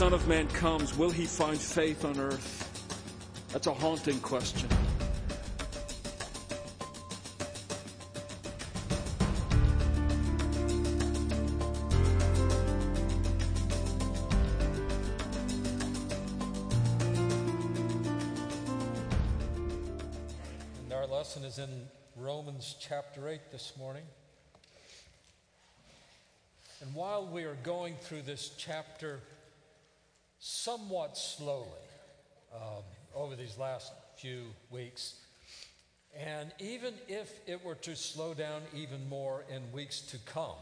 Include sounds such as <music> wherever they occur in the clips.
Son of Man comes, will he find faith on earth? That's a haunting question. And our lesson is in Romans chapter 8 this morning. And while we are going through this chapter somewhat slowly um, over these last few weeks, and even if it were to slow down even more in weeks to come,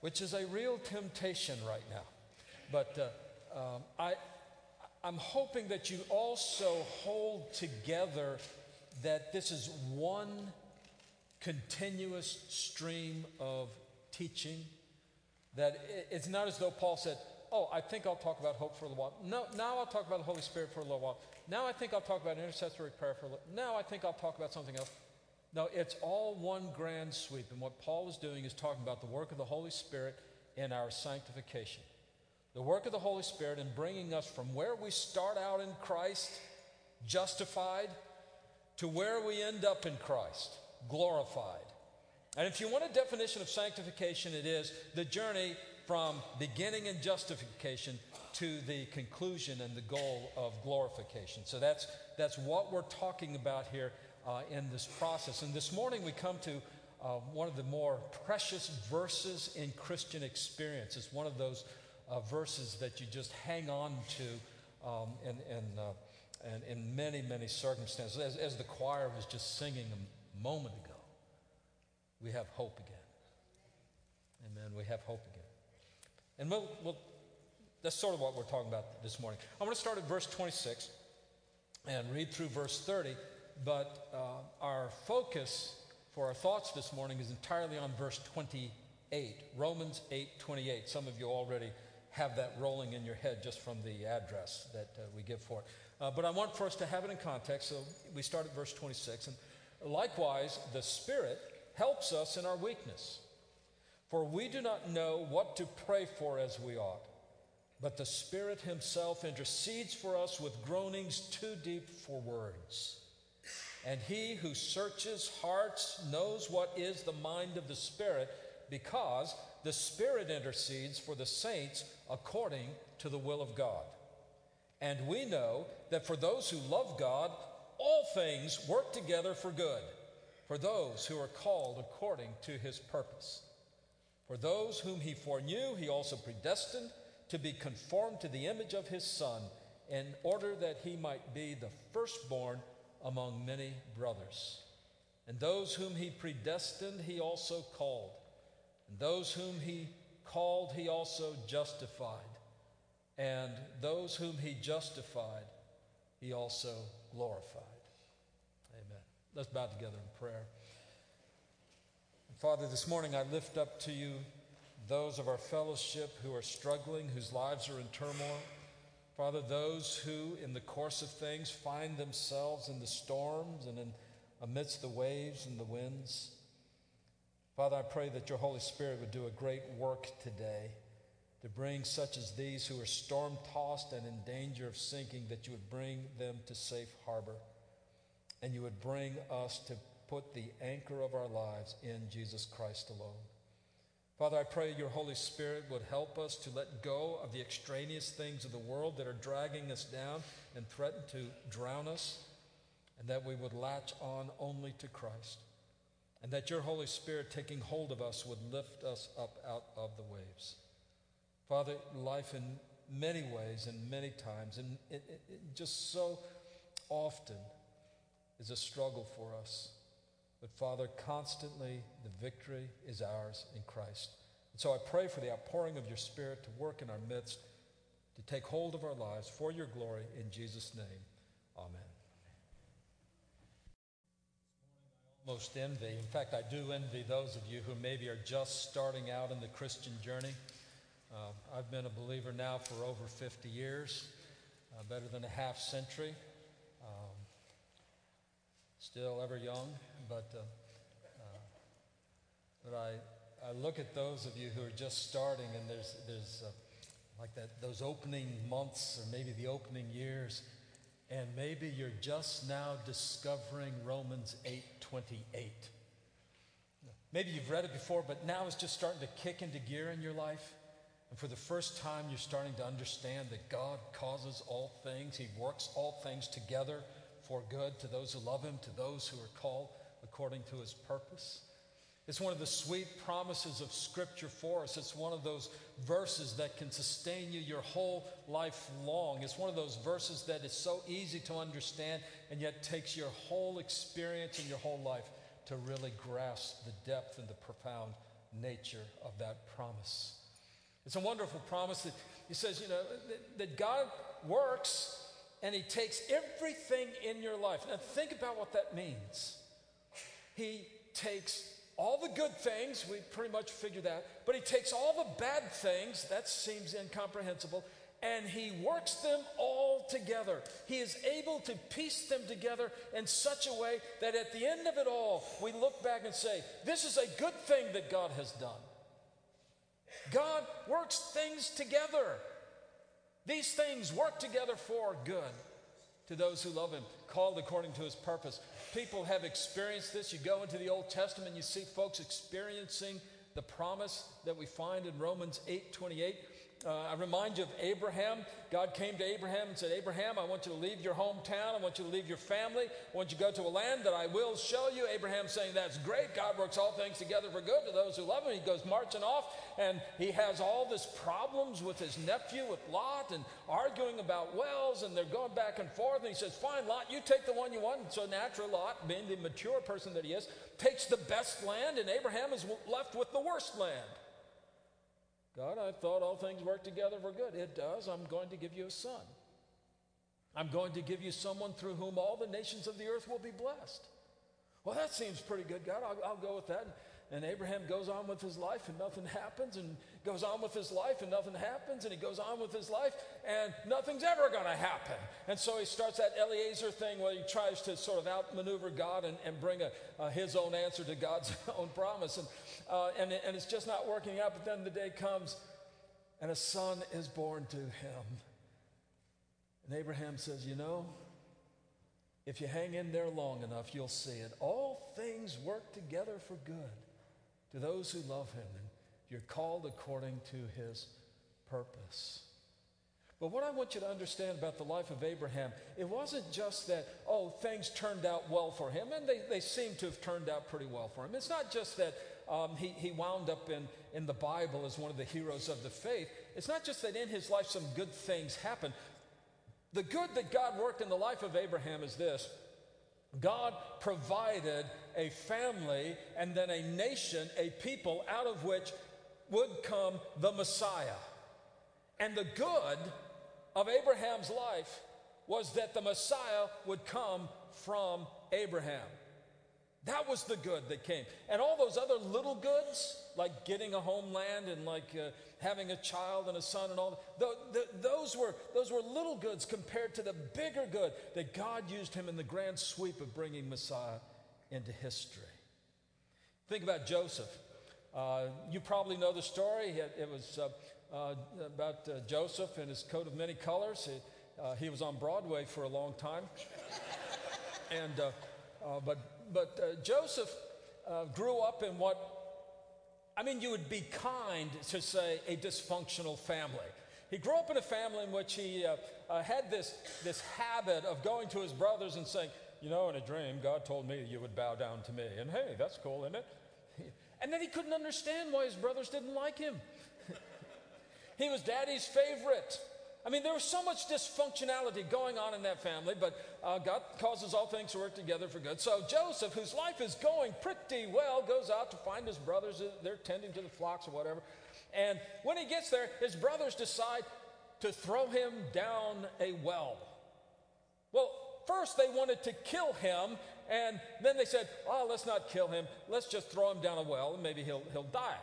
which is a real temptation right now, but uh, um, I, I'm hoping that you also hold together that this is one continuous stream of teaching. That it's not as though Paul said, Oh, I think I'll talk about hope for a little while. No, now I'll talk about the Holy Spirit for a little while. Now I think I'll talk about intercessory prayer for a little. Now I think I'll talk about something else. No, it's all one grand sweep. And what Paul is doing is talking about the work of the Holy Spirit in our sanctification. The work of the Holy Spirit in bringing us from where we start out in Christ, justified, to where we end up in Christ, glorified. And if you want a definition of sanctification, it is the journey from beginning in justification to the conclusion and the goal of glorification. So that's, that's what we're talking about here uh, in this process. And this morning we come to uh, one of the more precious verses in Christian experience. It's one of those uh, verses that you just hang on to um, in, in, uh, in, in, many, many circumstances. As, as the choir was just singing a moment ago, we have hope again. Amen. We have hope. And we'll, we'll, that's sort of what we're talking about this morning. I'm going to start at verse 26 and read through verse 30, but uh, our focus for our thoughts this morning is entirely on verse 28, Romans 8 28. Some of you already have that rolling in your head just from the address that uh, we give for it. Uh, but I want for us to have it in context, so we start at verse 26. And likewise, the Spirit helps us in our weakness. For we do not know what to pray for as we ought, but the Spirit Himself intercedes for us with groanings too deep for words. And He who searches hearts knows what is the mind of the Spirit, because the Spirit intercedes for the saints according to the will of God. And we know that for those who love God, all things work together for good, for those who are called according to his purpose. For those whom he foreknew, he also predestined to be conformed to the image of his Son, in order that he might be the firstborn among many brothers. And those whom he predestined, he also called. And those whom he called, he also justified. And those whom he justified, he also glorified. Amen. Let's bow together in prayer. Father, this morning I lift up to you those of our fellowship who are struggling, whose lives are in turmoil. Father, those who, in the course of things, find themselves in the storms and in, amidst the waves and the winds. Father, I pray that your Holy Spirit would do a great work today to bring such as these who are storm tossed and in danger of sinking, that you would bring them to safe harbor. And you would bring us to put the anchor of our lives in Jesus Christ alone. Father, I pray your Holy Spirit would help us to let go of the extraneous things of the world that are dragging us down and threaten to drown us, and that we would latch on only to Christ and that your Holy Spirit, taking hold of us, would lift us up out of the waves. Father, life in many ways and many times, and it, it, it just so often is a struggle for us. But Father, constantly the victory is ours in Christ. And so I pray for the outpouring of your Spirit to work in our midst, to take hold of our lives for your glory. In Jesus' name, amen. most envy. In fact, I do envy those of you who maybe are just starting out in the Christian journey. Uh, I've been a believer now for over 50 years, uh, better than a half century. Still ever young, but, uh, uh, but I, I look at those of you who are just starting, and there's, there's like that, those opening months or maybe the opening years, and maybe you're just now discovering Romans 8:28. Maybe you've read it before, but now it's just starting to kick into gear in your life. And for the first time, you're starting to understand that God causes all things. He works all things together for good to those who love Him, to those who are called according to His purpose. It's one of the sweet promises of Scripture for us. It's one of those verses that can sustain you your whole life long. It's one of those verses that is so easy to understand and yet takes your whole experience and your whole life to really grasp the depth and the profound nature of that promise. It's a wonderful promise that he says, you know, that, that God works and he takes everything in your life. Now, think about what that means. He takes all the good things, we pretty much figured that, but he takes all the bad things, that seems incomprehensible, and he works them all together. He is able to piece them together in such a way that at the end of it all, we look back and say, This is a good thing that God has done. God works things together. These things work together for good to those who love him, called according to his purpose. People have experienced this. You go into the Old Testament, you see folks experiencing the promise that we find in Romans 8 28. Uh, I remind you of Abraham. God came to Abraham and said, Abraham, I want you to leave your hometown. I want you to leave your family. I want you to go to a land that I will show you. Abraham saying, That's great. God works all things together for good to those who love him. He goes marching off, and he has all this problems with his nephew, with Lot, and arguing about wells, and they're going back and forth. And he says, Fine, Lot, you take the one you want. And so natural Lot, being the mature person that he is, takes the best land, and Abraham is left with the worst land. God, I thought all things work together for good. It does. I'm going to give you a son. I'm going to give you someone through whom all the nations of the earth will be blessed. Well, that seems pretty good, God. I'll, I'll go with that. And Abraham goes on with his life and nothing happens, and goes on with his life and nothing happens, and he goes on with his life and nothing's ever going to happen. And so he starts that Eliezer thing where he tries to sort of outmaneuver God and, and bring a, his own answer to God's <laughs> own promise. And, uh, and, and it's just not working out. But then the day comes and a son is born to him. And Abraham says, You know, if you hang in there long enough, you'll see it. All things work together for good to those who love him, you're called according to his purpose. But what I want you to understand about the life of Abraham, it wasn't just that, oh, things turned out well for him, and they, they seem to have turned out pretty well for him. It's not just that um, he, he wound up in, in the Bible as one of the heroes of the faith. It's not just that in his life some good things happened. The good that God worked in the life of Abraham is this God provided a family and then a nation, a people out of which would come the Messiah. And the good of Abraham's life was that the Messiah would come from Abraham. That was the good that came. And all those other little goods, like getting a homeland and like uh, having a child and a son and all, the, the, those, were, those were little goods compared to the bigger good that God used him in the grand sweep of bringing Messiah into history. Think about Joseph. Uh, you probably know the story. It, it was uh, uh, about uh, Joseph and his coat of many colors. He, uh, he was on Broadway for a long time. <laughs> and, uh, but but Joseph grew up in what, I mean, you would be kind to say a dysfunctional family. He grew up in a family in which he had this, this habit of going to his brothers and saying, You know, in a dream, God told me you would bow down to me. And hey, that's cool, isn't it? And then he couldn't understand why his brothers didn't like him. <laughs> he was daddy's favorite. I mean, there was so much dysfunctionality going on in that family, but uh, God causes all things to work together for good. So Joseph, whose life is going pretty well, goes out to find his brothers. They're tending to the flocks or whatever. And when he gets there, his brothers decide to throw him down a well. Well, first they wanted to kill him and then they said, oh, let's not kill him. Let's just throw him down a well and maybe he'll, he'll die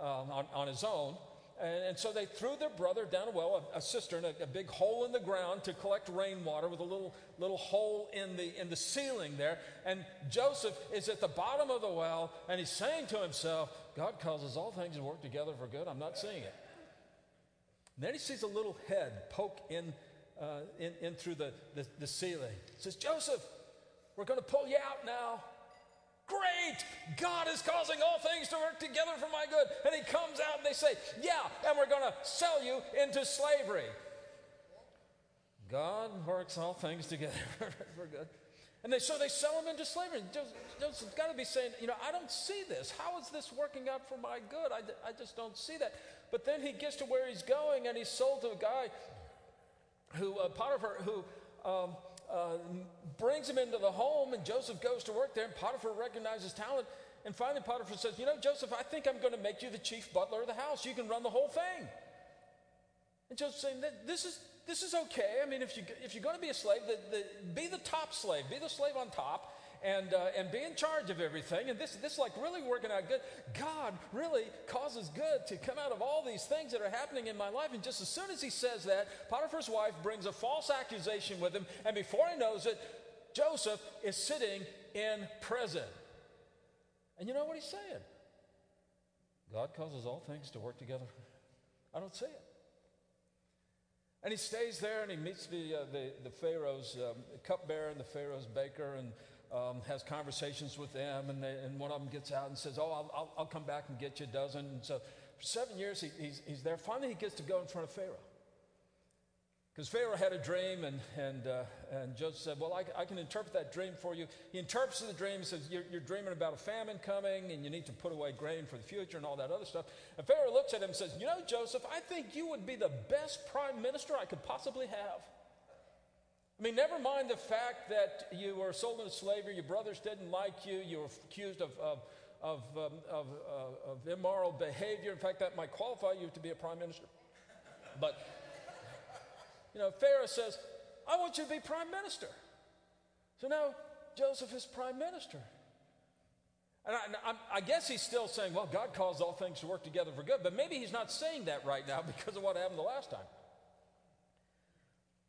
um, on, on his own. And, and, so they threw their brother down a well, a, a cistern, a, a, big hole in the ground to collect rainwater with a little, little hole in the, in the ceiling there. And Joseph is at the bottom of the well and he's saying to himself, God causes all things to work together for good. I'm not seeing it. And then he sees a little head poke in, uh, in, in, through the, the, the ceiling. He says, Joseph, we're going to pull you out now. Great! God is causing all things to work together for my good. And he comes out and they say, Yeah, and we're going to sell you into slavery. God works all things together <laughs> for good. And they, so they sell him into slavery. Joseph's got to be saying, you know, I don't see this. How is this working out for my good? I, I just don't see that. But then he gets to where he's going and he's sold to a guy who, uh, Potiphar, who um, uh, brings him into the home and Joseph goes to work there and Potiphar recognizes talent. And finally, Potiphar says, You know, Joseph, I think I'm going to make you the chief butler of the house. You can run the whole thing. And Joseph's saying, This is, this is okay. I mean, if, you, if you're going to be a slave, the, the, be the top slave, be the slave on top. And, uh, and be in charge of everything. And this, this like really working out good. God really causes good to come out of all these things that are happening in my life. And just as soon as he says that, Potiphar's wife brings a false accusation with him. And before he knows it, Joseph is sitting in prison. And you know what he's saying? God causes all things to work together. I don't see it. And he stays there and he meets the, uh, the, the, Pharaoh's um, cupbearer and the Pharaoh's baker and um, has conversations with them. And, they, and one of them gets out and says, Oh, I'll, I'll, I'll come back and get you a dozen. And so for seven years he, he's, he's there. Finally, he gets to go in front of Pharaoh. Because Pharaoh had a dream, and, and, uh, and Joseph said, Well, I, I, can interpret that dream for you. He interprets the dream and says, you're, you're, dreaming about a famine coming, and you need to put away grain for the future and all that other stuff. And Pharaoh looks at him and says, You know, Joseph, I think you would be the best prime minister I could possibly have. I mean, never mind the fact that you were sold into slavery, your brothers didn't like you, you were accused of, of, of, um, of, uh, of immoral behavior. In fact, that might qualify you to be a prime minister. But you know, Pharaoh says, I want you to be prime minister. So now Joseph is prime minister. And I, I, guess he's still saying, well, God caused all things to work together for good. But maybe he's not saying that right now <laughs> because of what happened the last time.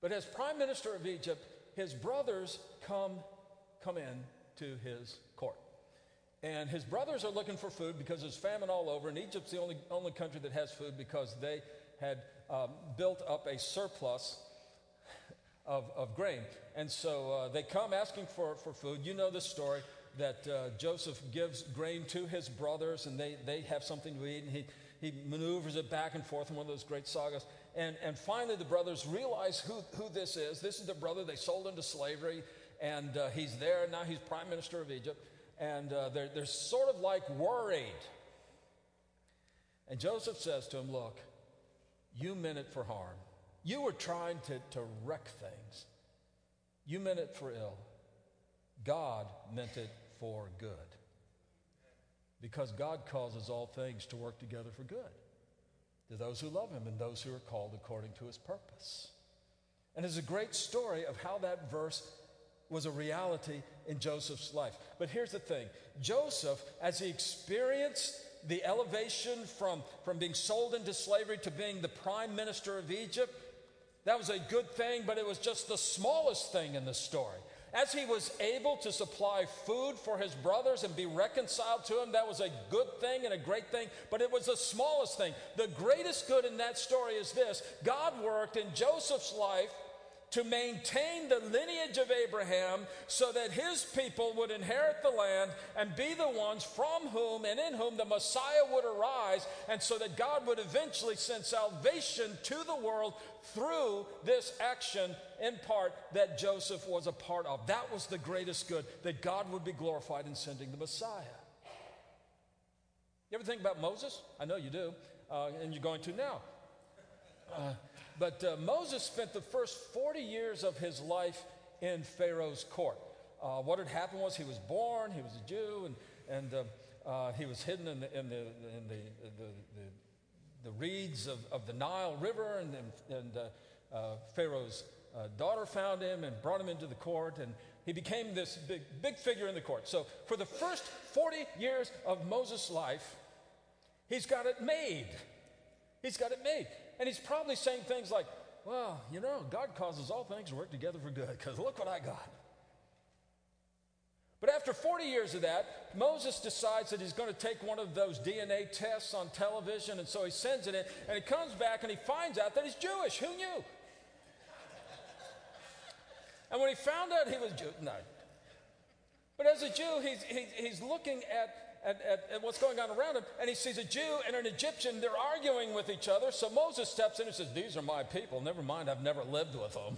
But as prime minister of Egypt, his brothers come, come in to his court. And his brothers are looking for food because there's famine all over. And Egypt's the only, only country that has food because they had um, built up a surplus of, of grain. And so uh, they come asking for, for food. You know the story that uh, Joseph gives grain to his brothers and they, they have something to eat and he, he maneuvers it back and forth in one of those great sagas. And, and finally, the brothers realize who, who this is. This is the brother they sold into slavery, and uh, he's there. Now he's prime minister of Egypt. And uh, they're, they're sort of like worried. And Joseph says to him, Look, you meant it for harm. You were trying to, to wreck things. You meant it for ill. God meant it for good. Because God causes all things to work together for good to those who love Him and those who are called according to His purpose. And it's a great story of how that verse was a reality in Joseph's life. But here's the thing Joseph, as he experienced the elevation from, from being sold into slavery to being the prime minister of Egypt, that was a good thing, but it was just the smallest thing in the story. As he was able to supply food for his brothers and be reconciled to him, that was a good thing and a great thing, but it was the smallest thing. The greatest good in that story is this God worked in Joseph's life to maintain the lineage of Abraham so that his people would inherit the land and be the ones from whom and in whom the Messiah would arise, and so that God would eventually send salvation to the world through this action in part that Joseph was a part of. That was the greatest good, that God would be glorified in sending the Messiah. You ever think about Moses? I know you do, uh, and you're going to now. Uh, but uh, Moses spent the first 40 years of his life in Pharaoh's court. Uh, what had happened was he was born, he was a Jew, and, and uh, uh he was hidden in the, in the, in the, the, the, the reeds of, of the Nile River, and, and uh, uh, Pharaoh's daughter found him and brought him into the court, and he became this big, big figure in the court. So for the first 40 years of Moses' life, he's got it made. He's got it made. And he's probably saying things like, well, you know, God causes all things to work together for good because look what I got. But after 40 years of that, Moses decides that he's going to take one of those DNA tests on television, and so he sends it in, and he comes back and he finds out that he's Jewish. Who knew? and when he found out he was Jew, no. But as a Jew, he's, he's, he's looking at at, at, at, what's going on around him, and he sees a Jew and an Egyptian. They're arguing with each other. So Moses steps in and says, These are my people. Never mind, I've never lived with them.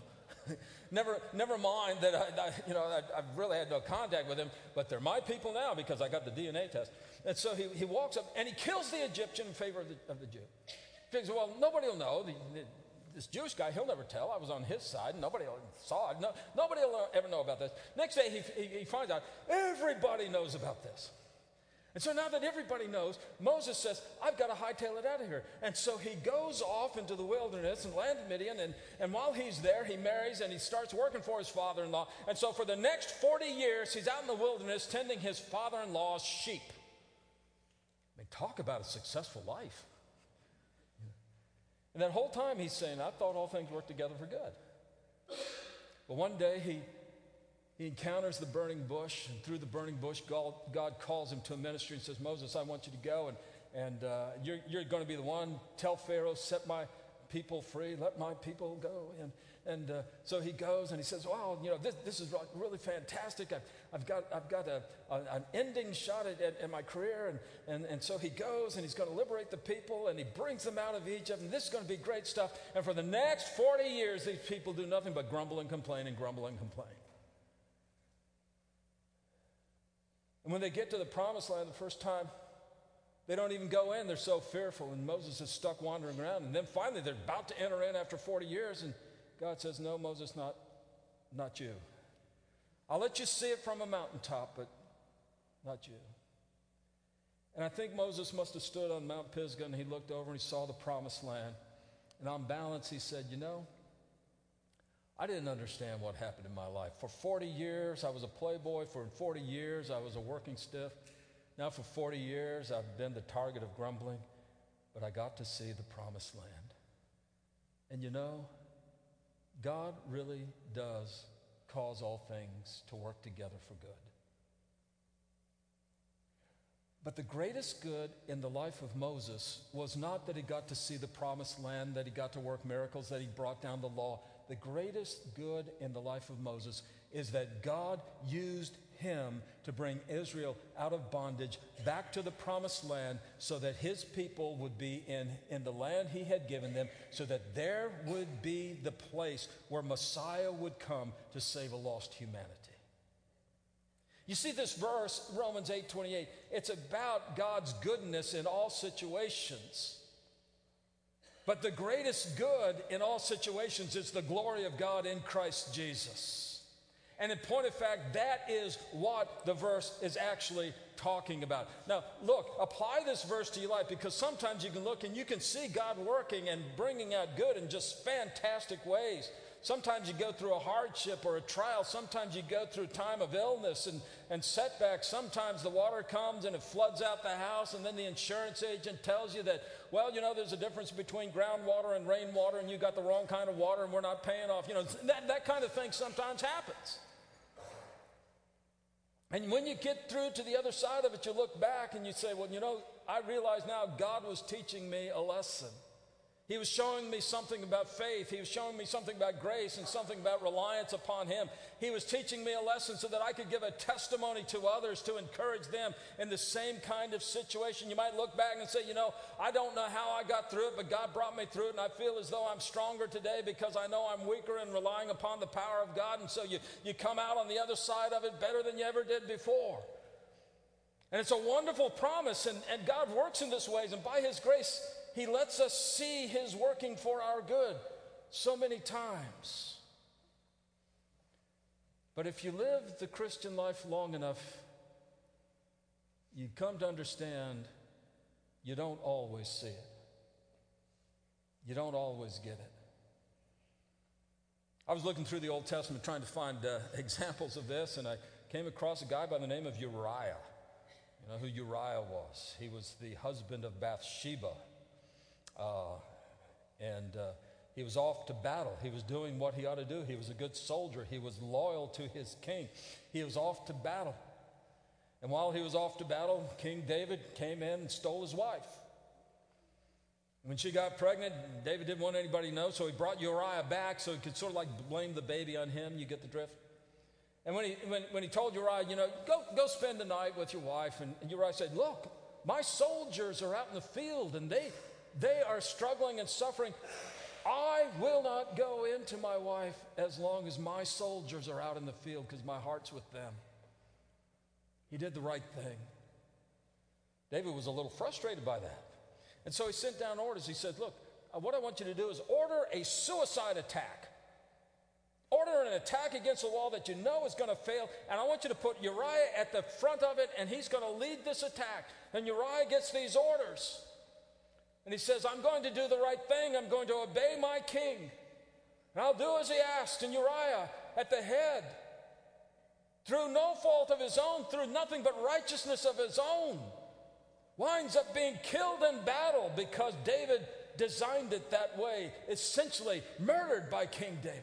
<laughs> never, never mind that I, I you know, I, have really had no contact with them, but they're my people now because I got the DNA test. And so he, he walks up and he kills the Egyptian in favor of the, of the Jew. He thinks, well, nobody will know. The, the, this Jewish guy, he'll never tell. I was on his side. Nobody saw it. No, nobody will ever know about this. Next day, he, he, he finds out everybody knows about this. And so now that everybody knows, Moses says, I've got to hightail it out of here. And so he goes off into the wilderness and land of Midian. And, and while he's there, he marries and he starts working for his father in law. And so for the next 40 years, he's out in the wilderness tending his father in law's sheep. I mean, talk about a successful life. And that whole time he's saying, I thought all things worked together for good. But one day he he encounters the burning bush, and through the burning bush, God, God calls him to a ministry and says, Moses, I want you to go, and, and uh, you're, you're going to be the one. Tell Pharaoh, set my people free, let my people go. And, and uh, so he goes and he says, Wow, you know, this, this is really fantastic. I've, I've got, I've got a, a an ending shot at, at, at, my career. And, and, and so he goes and he's going to liberate the people and he brings them out of Egypt. And this is going to be great stuff. And for the next 40 years, these people do nothing but grumble and complain and grumble and complain. And when they get to the promised land the first time, they don't even go in. They're so fearful. And Moses is stuck wandering around. And then finally, they're about to enter in after 40 years. And God says, No, Moses, not, not you. I'll let you see it from a mountaintop, but not you. And I think Moses must have stood on Mount Pisgah and he looked over and he saw the promised land. And on balance, he said, You know, I didn't understand what happened in my life. For 40 years, I was a playboy. For 40 years, I was a working stiff. Now, for 40 years, I've been the target of grumbling, but I got to see the promised land. And you know, God really does cause all things to work together for good. But the greatest good in the life of Moses was not that he got to see the promised land, that he got to work miracles, that he brought down the law the greatest good in the life of Moses is that God used him to bring Israel out of bondage back to the promised land so that his people would be in, in the land he had given them, so that there would be the place where Messiah would come to save a lost humanity. You see this verse, Romans 8 28, it's about God's goodness in all situations. But the greatest good in all situations is the glory of God in Christ Jesus. And in point of fact, that is what the verse is actually talking about. Now, look, apply this verse to your life because sometimes you can look and you can see God working and bringing out good in just fantastic ways. Sometimes you go through a hardship or a trial. Sometimes you go through a time of illness and, and setbacks. Sometimes the water comes and it floods out the house, and then the insurance agent tells you that, well, you know, there's a difference between groundwater and rainwater, and you got the wrong kind of water, and we're not paying off. You know, that, that kind of thing sometimes happens. And when you get through to the other side of it, you look back and you say, well, you know, I realize now God was teaching me a lesson. He was showing me something about faith. He was showing me something about grace and something about reliance upon Him. He was teaching me a lesson so that I could give a testimony to others to encourage them in the same kind of situation. You might look back and say, you know, I don't know how I got through it, but God brought me through it, and I feel as though I'm stronger today because I know I'm weaker and relying upon the power of God. And so you, you come out on the other side of it better than you ever did before. And it's a wonderful promise, and, and God works in this ways, and by His grace, he lets us see His working for our good so many times. But if you live the Christian life long enough, you come to understand you don't always see it. You don't always get it. I was looking through the Old Testament trying to find uh, <laughs> examples of this, and I came across a guy by the name of Uriah. You know who Uriah was? He was the husband of Bathsheba. Uh, and uh, he was off to battle. He was doing what he ought to do. He was a good soldier. He was loyal to his king. He was off to battle. And while he was off to battle, King David came in and stole his wife. When she got pregnant, David didn't want anybody to know, so he brought Uriah back so he could sort of like blame the baby on him. You get the drift? And when he, when, when he told Uriah, you know, go, go spend the night with your wife, and, and Uriah said, Look, my soldiers are out in the field and they, they are struggling and suffering. I will not go into my wife as long as my soldiers are out in the field because my heart's with them. He did the right thing. David was a little frustrated by that. And so he sent down orders. He said, Look, uh, what I want you to do is order a suicide attack. Order an attack against the wall that you know is going to fail. And I want you to put Uriah at the front of it, and he's going to lead this attack. And Uriah gets these orders. And he says, I'm going to do the right thing. I'm going to obey my king. And I'll do as he asked. And Uriah at the head through no fault of his own, through nothing but righteousness of his own, winds up being killed in battle because David designed it that way, essentially murdered by King David.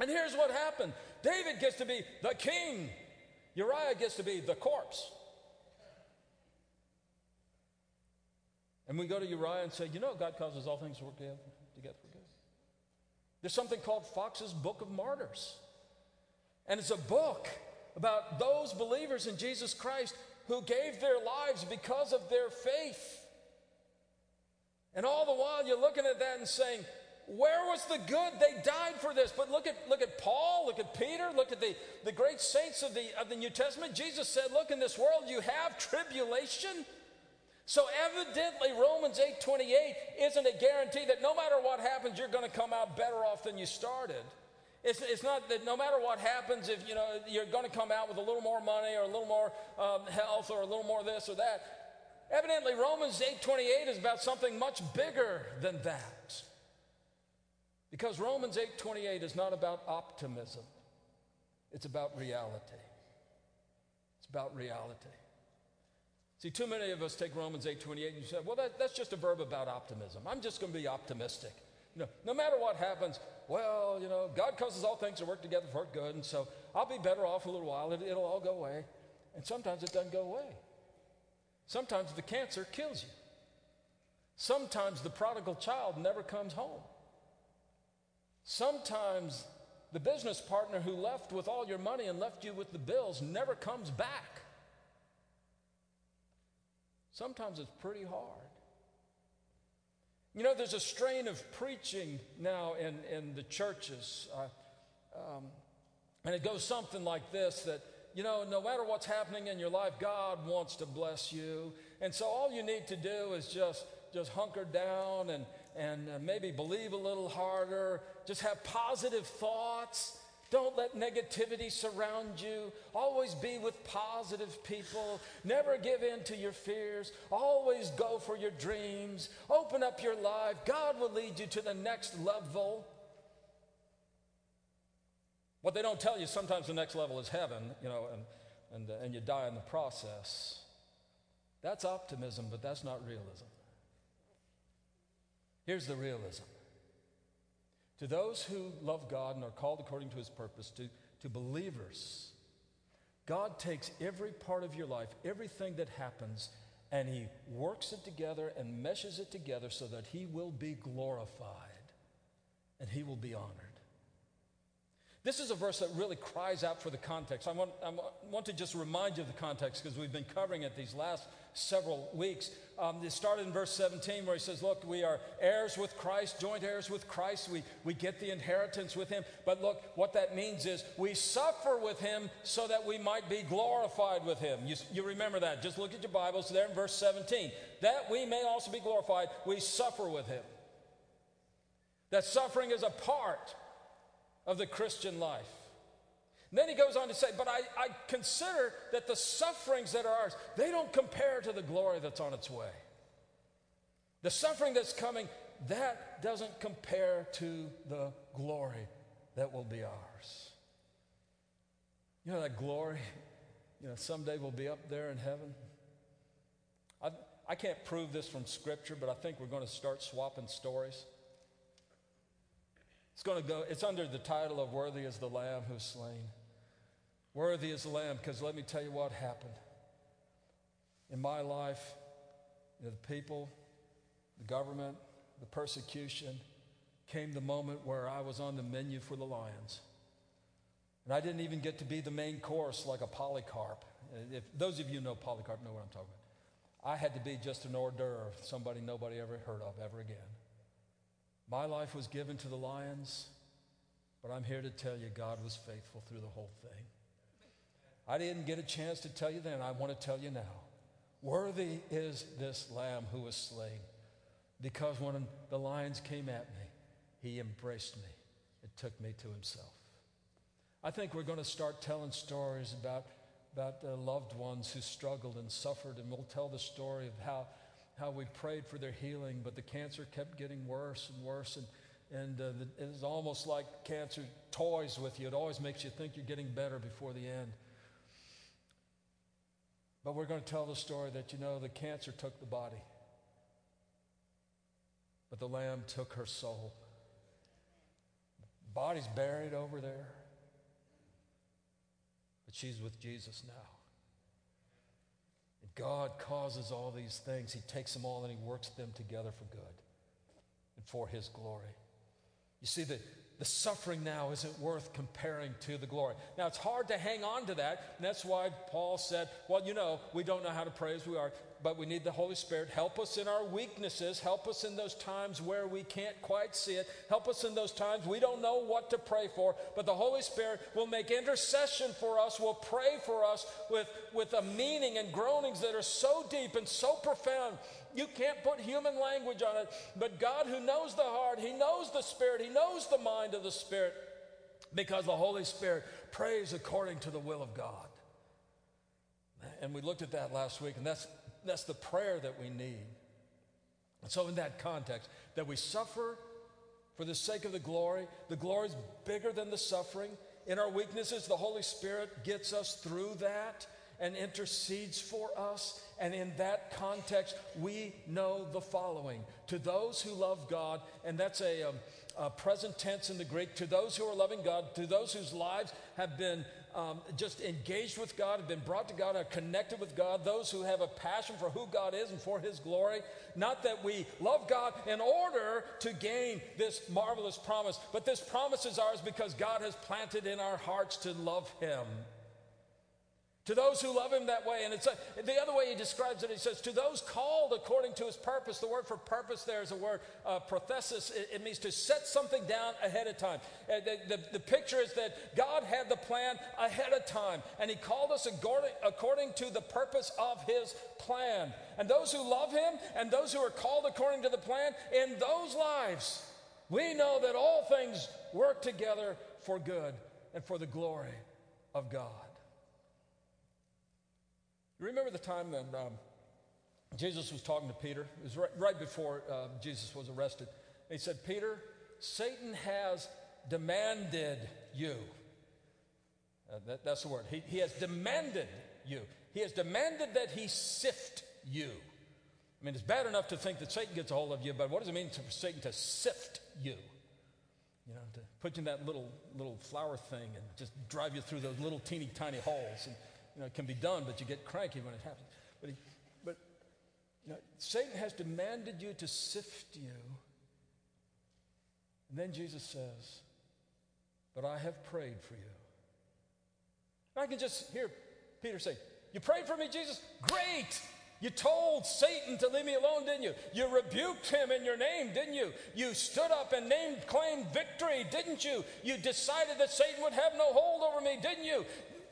And here's what happened David gets to be the king, Uriah gets to be the corpse. And we go to Uriah and say, You know, God causes all things to work together for good. There's something called Fox's Book of Martyrs. And it's a book about those believers in Jesus Christ who gave their lives because of their faith. And all the while you're looking at that and saying, where was the good? They died for this. But look at, look at Paul, look at Peter, look at the, the great saints of the, of the New Testament. Jesus said, Look, in this world you have tribulation. So evidently Romans 8:28 isn't a guarantee that no matter what happens, you're going to come out better off than you started. It's, it's not that no matter what happens, if you know you're going to come out with a little more money or a little more um, health or a little more this or that. Evidently, Romans 8:28 is about something much bigger than that. Because Romans 8:28 is not about optimism. It's about reality. It's about reality. See, too many of us take Romans 8:28 and you say, "Well, that, that's just a verb about optimism. I'm just going to be optimistic." You know, no matter what happens, well, you know, God causes all things to work together for good, and so I'll be better off a little while. It, it'll all go away. And sometimes it doesn't go away. Sometimes the cancer kills you. Sometimes the prodigal child never comes home. Sometimes the business partner who left with all your money and left you with the bills never comes back. Sometimes it's pretty hard. You know, there's a strain of preaching now in, in the churches. Uh, um, and it goes something like this that, you know, no matter what's happening in your life, God wants to bless you. And so all you need to do is just, just hunker down and, and uh, maybe believe a little harder, just have positive thoughts don't let negativity surround you. Always be with positive people. Never give in to your fears. Always go for your dreams. Open up your life. God will lead you to the next level. What they don't tell you, sometimes the next level is heaven, you know, and, and, uh, and you die in the process. That's optimism, but that's not realism. Here's the realism to those who love God and are called according to his purpose, to, to believers, God takes every part of your life, everything that happens, and he works it together and meshes it together so that he will be glorified and he will be honored. This is a verse that really cries out for the context. I want, I want to just remind you of the context because we've been covering it these last several weeks. Um, it started in verse 17 where he says, Look, we are heirs with Christ, joint heirs with Christ. We, we get the inheritance with him. But look, what that means is we suffer with him so that we might be glorified with him. You, you remember that. Just look at your Bibles there in verse 17. That we may also be glorified, we suffer with him. That suffering is a part of the Christian life. Then he goes on to say, But I, I consider that the sufferings that are ours, they don't compare to the glory that's on its way. The suffering that's coming, that doesn't compare to the glory that will be ours. You know, that glory, you know, someday we'll be up there in heaven. I, I can't prove this from Scripture, but I think we're going to start swapping stories. It's going to go, it's under the title of Worthy is the Lamb who's slain. Worthy is the Lamb, because let me tell you what happened. In my life, you know, the people, the government, the persecution, came the moment where I was on the menu for the lions. And I didn't even get to be the main course like a Polycarp. Uh, if those of you know Polycarp know what I'm talking about. I had to be just an hors d'oeuvre, somebody nobody ever heard of ever again. My life was given to the lions, but I'm here to tell you God was faithful through the whole thing. I didn't get a chance to tell you then. I want to tell you now. Worthy is this lamb who was slain, because when the lions came at me, he embraced me and took me to himself. I think we're going to start telling stories about, about loved ones who struggled and suffered, and we'll tell the story of how, how we prayed for their healing, but the cancer kept getting worse and worse. And, and uh, the, it was almost like cancer toys with you. It always makes you think you're getting better before the end. But we're going to tell the story that, you know, the cancer took the body, but the lamb took her soul. body's buried over there, but she's with Jesus now. And God causes all these things. He takes them all and He works them together for good and for His glory. You see, the, the suffering now isn't worth comparing to the glory. Now, it's hard to hang on to that, and that's why Paul said, Well, you know, we don't know how to pray as we are, but we need the Holy Spirit. Help us in our weaknesses. Help us in those times where we can't quite see it. Help us in those times we don't know what to pray for, but the Holy Spirit will make intercession for us, will pray for us with, with a meaning and groanings that are so deep and so profound you can't put human language on it. But God, who knows the heart, He knows the Spirit, He knows the mind of the Spirit, because the Holy Spirit prays according to the will of God. And we looked at that last week, and that's, that's the prayer that we need. And so, in that context, that we suffer for the sake of the glory, the glory is bigger than the suffering. In our weaknesses, the Holy Spirit gets us through that and intercedes for us. And in that context, we know the following To those who love God, and that's a, um, a present tense in the Greek, to those who are loving God, to those whose lives have been um, just engaged with God, have been brought to God, are connected with God, those who have a passion for who God is and for His glory. Not that we love God in order to gain this marvelous promise, but this promise is ours because God has planted in our hearts to love Him. To those who love him that way. And it's a, the other way he describes it, he says, to those called according to his purpose. The word for purpose there is a word, uh, prothesis. It, it, means to set something down ahead of time. Uh, the, the, the, picture is that God had the plan ahead of time, and he called us according, according to the purpose of his plan. And those who love him and those who are called according to the plan, in those lives, we know that all things work together for good and for the glory of God. You remember the time that um, Jesus was talking to Peter? It was right, right before uh, Jesus was arrested. He said, Peter, Satan has demanded you. Uh, that, that's the word. He, he has demanded you. He has demanded that he sift you. I mean, it's bad enough to think that Satan gets a hold of you, but what does it mean for Satan to sift you? You know, to put you in that little little flour thing and just drive you through those little teeny tiny holes. And you know, it can be done, but you get cranky when it happens. But, he, but you know, Satan has demanded you to sift you. And then Jesus says, But I have prayed for you. And I can just hear Peter say, You prayed for me, Jesus? Great! You told Satan to leave me alone, didn't you? You rebuked him in your name, didn't you? You stood up and named, claimed victory, didn't you? You decided that Satan would have no hold over me, didn't you?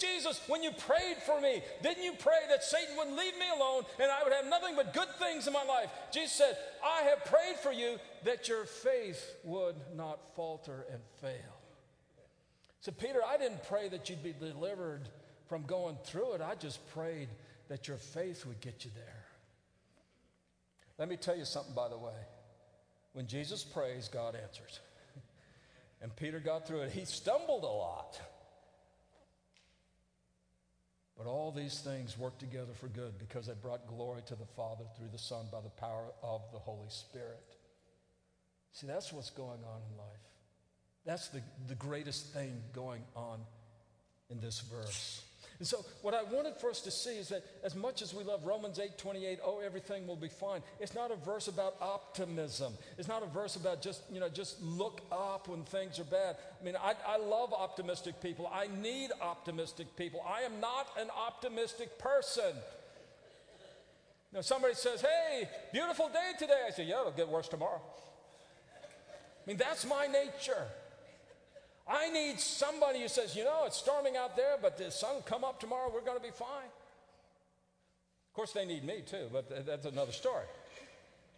Jesus, when you prayed for me, didn't you pray that Satan wouldn't leave me alone and I would have nothing but good things in my life? Jesus said, I have prayed for you that your faith would not falter and fail. So, Peter, I didn't pray that you'd be delivered from going through it. I just prayed that your faith would get you there. Let me tell you something, by the way. When Jesus prays, God answers. <laughs> And Peter got through it. He stumbled a lot. But all these things work together for good because they brought glory to the Father through the Son by the power of the Holy Spirit. See, that's what's going on in life. That's the, the greatest thing going on in this verse. And so, what I wanted for us to see is that as much as we love Romans 8 28, oh, everything will be fine, it's not a verse about optimism. It's not a verse about just, you know, just look up when things are bad. I mean, I, I love optimistic people. I need optimistic people. I am not an optimistic person. Know, somebody says, hey, beautiful day today. I say, yeah, it'll get worse tomorrow. I mean, that's my nature. I need somebody who says, you know, it's storming out there, but the sun come up tomorrow, we're going to be fine. Of course, they need me too, but that's another story.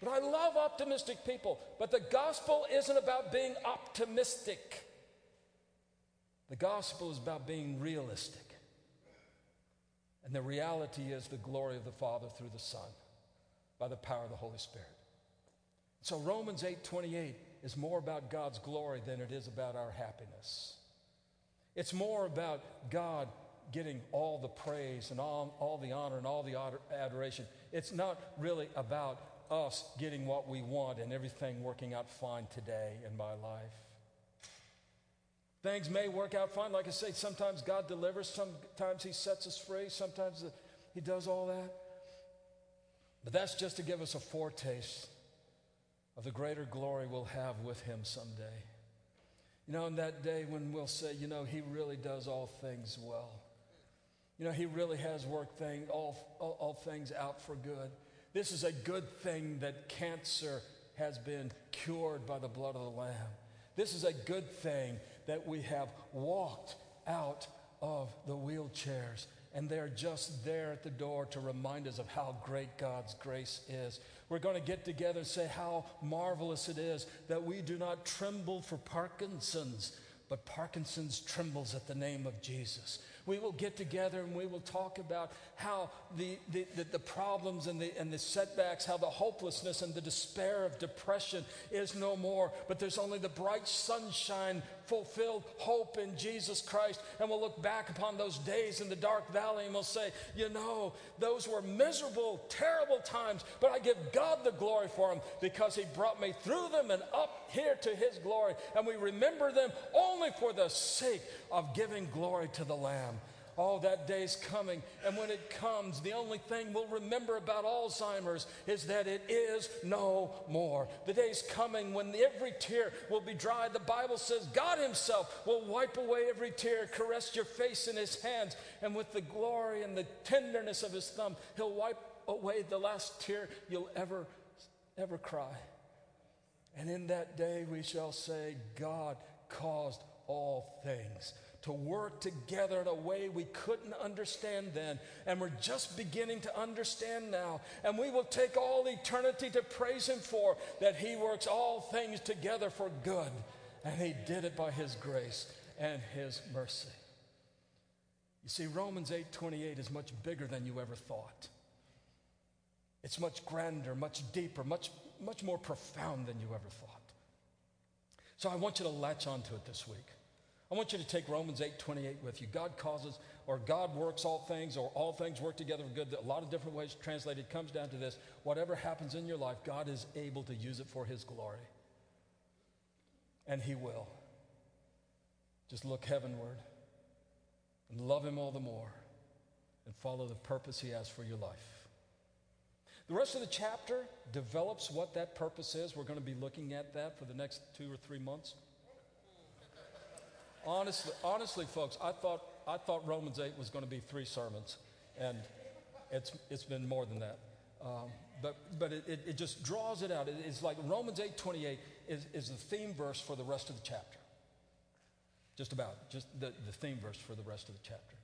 But I love optimistic people. But the gospel isn't about being optimistic, the gospel is about being realistic. And the reality is the glory of the Father through the Son by the power of the Holy Spirit. So Romans 8 28 is more about God's glory than it is about our happiness. It's more about God getting all the praise and all, all the honor and all the adoration. It's not really about us getting what we want and everything working out fine today in my life. Things may work out fine. Like I say, sometimes God delivers, sometimes He sets us free, sometimes He does all that. But that's just to give us a foretaste of the greater glory we'll have with him someday. You know, in that day when we'll say, you know, he really does all things well. You know, he really has worked thing, all, all, all things out for good. This is a good thing that cancer has been cured by the blood of the Lamb. This is a good thing that we have walked out of the wheelchairs and they're just there at the door to remind us of how great God's grace is. We're going to get together and say how marvelous it is that we do not tremble for Parkinson's, but Parkinson's trembles at the name of Jesus. We will get together and we will talk about how the, the, the, the, problems and the, and the setbacks, how the hopelessness and the despair of depression is no more, but there's only the bright sunshine, fulfilled hope in Jesus Christ. And we'll look back upon those days in the dark valley and we'll say, you know, those were miserable, terrible times, but I give God the glory for them because He brought me through them and up here to His glory. And we remember them only for the sake of giving glory to the Lamb. Oh, that day's coming. And when it comes, the only thing we'll remember about Alzheimer's is that it is no more. The day's coming when every tear will be dry. The Bible says God Himself will wipe away every tear, caress your face in His hands, and with the glory and the tenderness of His thumb, He'll wipe away the last tear you'll ever, ever cry. And in that day we shall say, God caused all things to work together in a way we couldn't understand then, and we're just beginning to understand now. And we will take all eternity to praise Him for that He works all things together for good, and He did it by His grace and His mercy. You see, Romans 8:28 is much bigger than you ever thought. It's much grander, much deeper, much, much more profound than you ever thought. So I want you to latch onto it this week. I want you to take Romans 8 28 with you. God causes, or God works all things, or all things work together for good. A lot of different ways translated comes down to this. Whatever happens in your life, God is able to use it for His glory. And He will. Just look heavenward and love Him all the more and follow the purpose He has for your life. The rest of the chapter develops what that purpose is. We're going to be looking at that for the next two or three months. Honestly, honestly, folks, I thought, I thought Romans 8 was going to be three sermons, and it's, it's been more than that. Um, but but it, it, it, just draws it out. It, it's like Romans 8 28 is, is the theme verse for the rest of the chapter. Just about, just the, the theme verse for the rest of the chapter.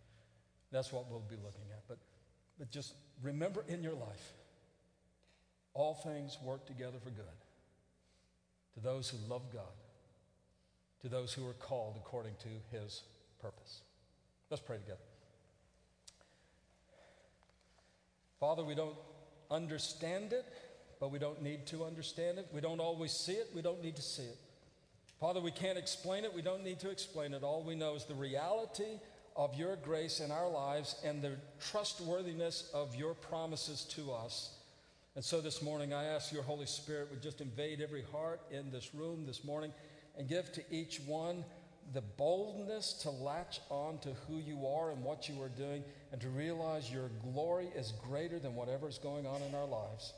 That's what we'll be looking at. But, but just remember in your life, all things work together for good to those who love God to those who are called according to his purpose. Let's pray together. Father, we don't understand it, but we don't need to understand it. We don't always see it, we don't need to see it. Father, we can't explain it, we don't need to explain it. All we know is the reality of your grace in our lives and the trustworthiness of your promises to us. And so this morning, I ask your Holy Spirit would just invade every heart in this room this morning and give to each one the boldness to latch on to who you are and what you are doing and to realize your glory is greater than whatever is going on in our lives.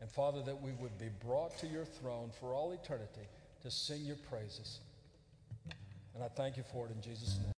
And Father, that we would be brought to your throne for all eternity to sing your praises. And I thank you for it in Jesus' name.